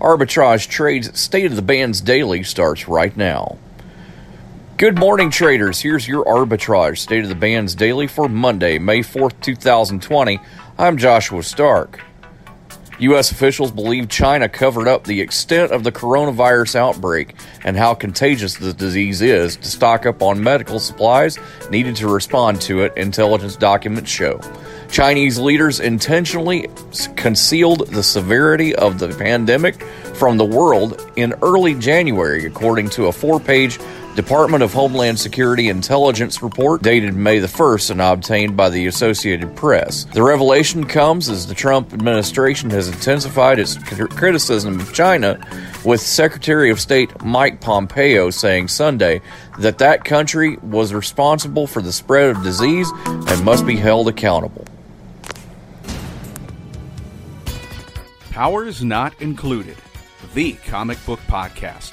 Arbitrage Trades State of the Bands Daily starts right now. Good morning, traders. Here's your Arbitrage State of the Bands Daily for Monday, May 4th, 2020. I'm Joshua Stark. U.S. officials believe China covered up the extent of the coronavirus outbreak and how contagious the disease is to stock up on medical supplies needed to respond to it, intelligence documents show. Chinese leaders intentionally concealed the severity of the pandemic from the world in early January, according to a four page Department of Homeland Security intelligence report dated May the 1st and obtained by the Associated Press. The revelation comes as the Trump administration has intensified its criticism of China, with Secretary of State Mike Pompeo saying Sunday that that country was responsible for the spread of disease and must be held accountable. Powers Not Included, the comic book podcast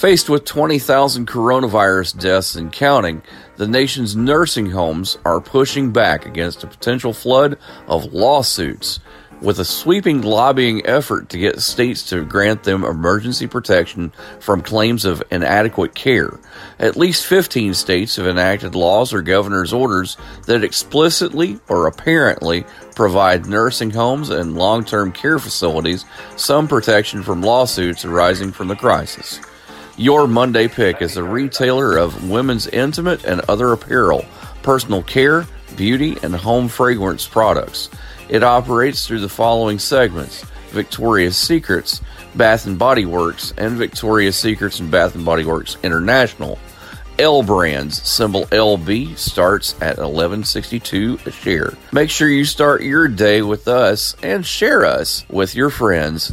Faced with 20,000 coronavirus deaths and counting, the nation's nursing homes are pushing back against a potential flood of lawsuits with a sweeping lobbying effort to get states to grant them emergency protection from claims of inadequate care. At least 15 states have enacted laws or governor's orders that explicitly or apparently provide nursing homes and long term care facilities some protection from lawsuits arising from the crisis. Your Monday pick is a retailer of women's intimate and other apparel, personal care, beauty, and home fragrance products. It operates through the following segments Victoria's Secrets, Bath and Body Works, and Victoria's Secrets and Bath and Body Works International. L Brands, symbol LB, starts at 1162 a share. Make sure you start your day with us and share us with your friends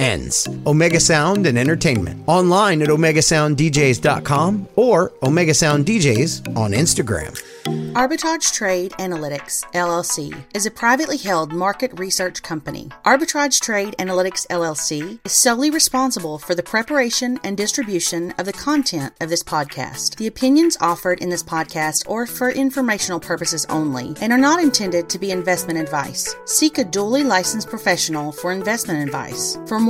ends. Omega Sound and Entertainment. Online at OmegaSoundDJs.com or Omega Sound DJs on Instagram. Arbitrage Trade Analytics LLC is a privately held market research company. Arbitrage Trade Analytics LLC is solely responsible for the preparation and distribution of the content of this podcast. The opinions offered in this podcast are for informational purposes only and are not intended to be investment advice. Seek a duly licensed professional for investment advice. For more